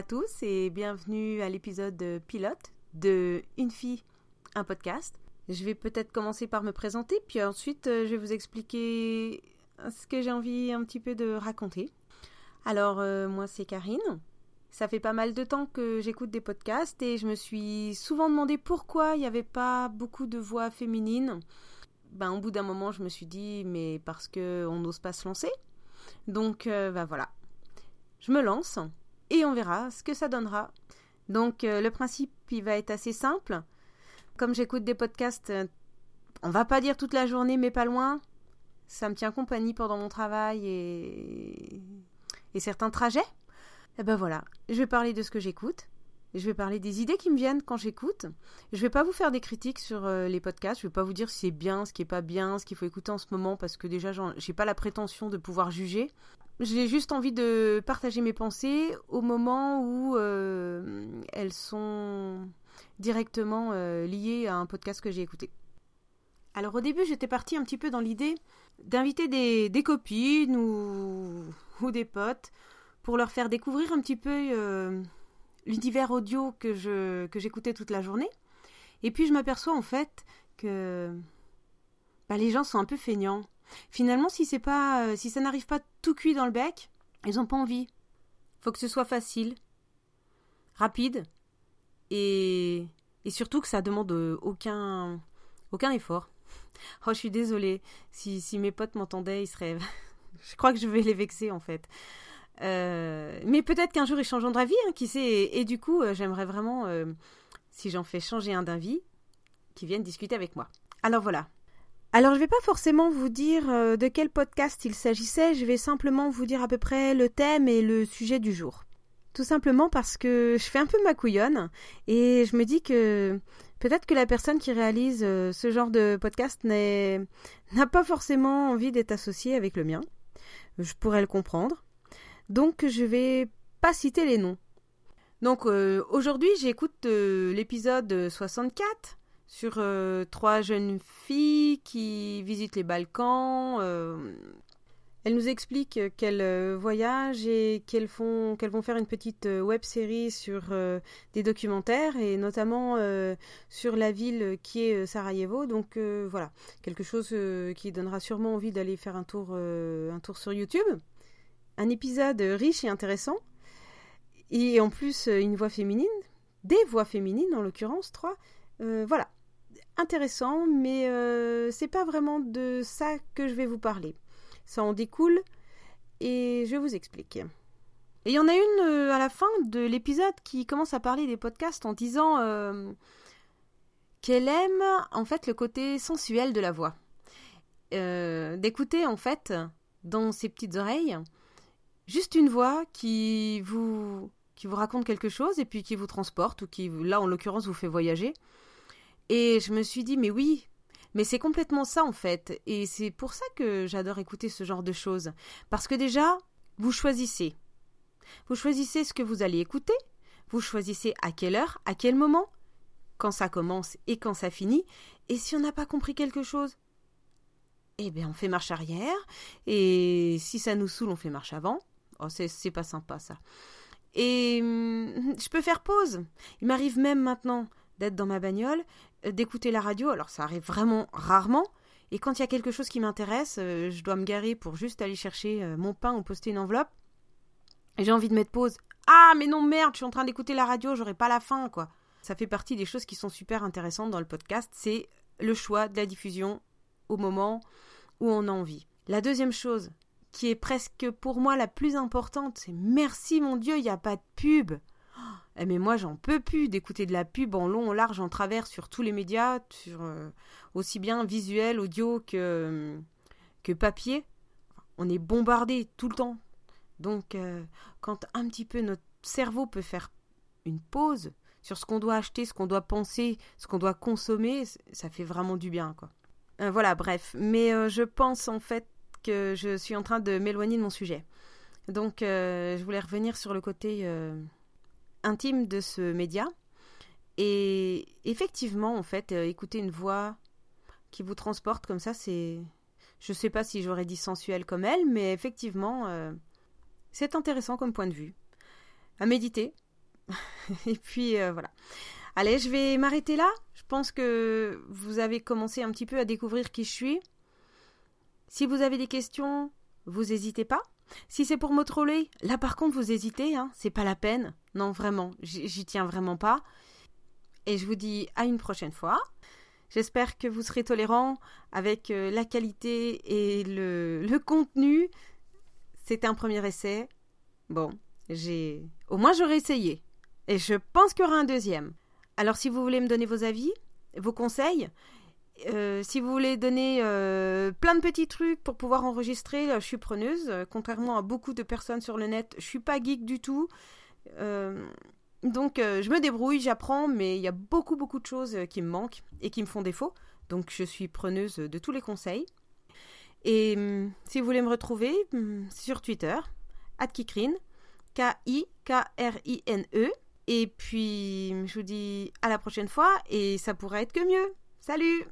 à tous et bienvenue à l'épisode pilote de Une fille, un podcast. Je vais peut-être commencer par me présenter, puis ensuite euh, je vais vous expliquer ce que j'ai envie un petit peu de raconter. Alors, euh, moi c'est Karine. Ça fait pas mal de temps que j'écoute des podcasts et je me suis souvent demandé pourquoi il n'y avait pas beaucoup de voix féminines. Ben, au bout d'un moment, je me suis dit, mais parce qu'on n'ose pas se lancer. Donc, euh, ben voilà. Je me lance et on verra ce que ça donnera. Donc euh, le principe il va être assez simple. Comme j'écoute des podcasts, euh, on va pas dire toute la journée mais pas loin. Ça me tient compagnie pendant mon travail et, et certains trajets. Et ben voilà, je vais parler de ce que j'écoute. Je vais parler des idées qui me viennent quand j'écoute. Je vais pas vous faire des critiques sur euh, les podcasts. Je vais pas vous dire si c'est bien, ce qui est pas bien, ce qu'il faut écouter en ce moment parce que déjà j'ai pas la prétention de pouvoir juger. J'ai juste envie de partager mes pensées au moment où euh, elles sont directement euh, liées à un podcast que j'ai écouté. Alors au début, j'étais partie un petit peu dans l'idée d'inviter des, copines ou, des potes pour leur faire découvrir un petit peu euh, l'univers audio que j'écoutais toute la journée. Et puis je m'aperçois en fait que bah, les gens sont un peu feignants. Finalement, si c'est pas, euh, si ça n'arrive pas tout cuit dans le bec, ils ont pas envie. Faut que ce soit facile, rapide, et, et surtout que ça demande euh, aucun, aucun effort. Oh, je suis désolée. Si, si mes potes m'entendaient, ils seraient. je crois que je vais les vexer en fait. Euh, mais peut-être qu'un jour ils changeront d'avis, hein, qui sait. Et, du coup, j'aimerais vraiment, si j'en fais changer un d'avis, qu'ils viennent discuter avec moi. Alors voilà, alors je ne vais pas forcément vous dire euh, de quel podcast il s'agissait, je vais simplement vous dire à peu près le thème et le sujet du jour. Tout simplement parce que je fais un peu ma couillonne et je me dis que peut-être que la personne qui réalise euh, ce genre de podcast n'a pas forcément envie d'être associée avec le mien. Je pourrais le comprendre. Donc je vais pas citer les noms. Donc euh, aujourd'hui j'écoute l'épisode 64 sur euh, trois jeunes filles qui visitent les Balkans. Euh, elles nous expliquent qu'elles euh, voyagent et qu'elles font vont faire une petite web série sur des documentaires et notamment sur la ville qui est Sarajevo. Donc voilà, quelque chose qui donnera sûrement envie d'aller faire un tour un tour sur YouTube. Un épisode riche et intéressant et en plus une voix féminine, des voix féminines en l'occurrence trois. voilà, intéressant, mais euh, c'est pas vraiment de ça que je vais vous parler. Ça en découle et je vous explique. Et il y en a une euh, à la fin de l'épisode qui commence à parler des podcasts en disant euh, qu'elle aime en fait le côté sensuel de la voix. D'écouter en fait dans ses petites oreilles juste une voix qui vous qui vous raconte quelque chose et puis qui vous transporte ou qui là en l'occurrence vous fait voyager. Et je me suis dit, mais oui, mais c'est complètement ça en fait. Et c'est pour ça que j'adore écouter ce genre de choses. Parce que déjà, vous choisissez. Vous choisissez ce que vous allez écouter. Vous choisissez à quelle heure, à quel moment, quand ça commence et quand ça finit. Et si on n'a pas compris quelque chose, eh bien on fait marche arrière. Et si ça nous saoule, on fait marche avant. Oh, c'est pas sympa ça. Et hum, je peux faire pause. Il m'arrive même maintenant d'être dans ma bagnole, euh, d'écouter la radio. Alors ça arrive vraiment rarement. Et quand il y a quelque chose qui m'intéresse, euh, je dois me garer pour juste aller chercher euh, mon pain ou poster une enveloppe. Et j'ai envie de mettre pause. Ah mais non merde, je suis en train d'écouter la radio, j'aurai pas la fin quoi. Ça fait partie des choses qui sont super intéressantes dans le podcast, c'est le choix de la diffusion au moment où on a envie. La deuxième chose, qui est presque pour moi la plus importante, c'est merci mon Dieu, il n'y a pas de pub. Eh, mais moi j'en peux plus d'écouter de la pub en long, en large, en travers sur tous les médias, sur euh, aussi bien visuel, audio que, que papier. On est bombardé tout le temps. Donc euh, quand un petit peu notre cerveau peut faire une pause sur ce qu'on doit acheter, ce qu'on doit penser, ce qu'on doit consommer, ça fait vraiment du bien quoi. Euh, voilà, bref. Mais je pense en fait que je suis en train de m'éloigner de mon sujet. Donc je voulais revenir sur le côté intime de ce média. Et effectivement, en fait, euh, écouter une voix qui vous transporte comme ça, c'est. Je sais pas si j'aurais dit sensuel comme elle, mais effectivement, euh, c'est intéressant comme point de vue. À méditer, Et puis voilà. Allez, je vais m'arrêter là. Je pense que vous avez commencé un petit peu à découvrir qui je suis. Si vous avez des questions, vous n'hésitez pas. Si c'est pour me troller, là par contre vous hésitez, hein, c'est pas la peine. Non, vraiment, j'y tiens vraiment pas. Et je vous dis à une prochaine fois. J'espère que vous serez tolérant avec euh, la qualité et le, le contenu. C'était un premier essai. Bon, j'ai. Au moins j'aurais essayé. Et je pense qu'il y aura un deuxième. Alors si vous voulez me donner vos avis, vos conseils, euh, si vous voulez donner euh, plein de petits trucs pour pouvoir enregistrer, je suis preneuse. contrairement à beaucoup de personnes sur le net, je suis pas geek du tout. Donc euh, je me débrouille, j'apprends, mais il y a beaucoup beaucoup de choses euh, qui me manquent et qui me font défaut. Donc je suis preneuse de tous les conseils. Et hum, si vous voulez me retrouver hum, sur Twitter, @kikrine, K-I-K-R-I-N-E. Et puis je vous dis à la prochaine fois et ça pourrait être que mieux. Salut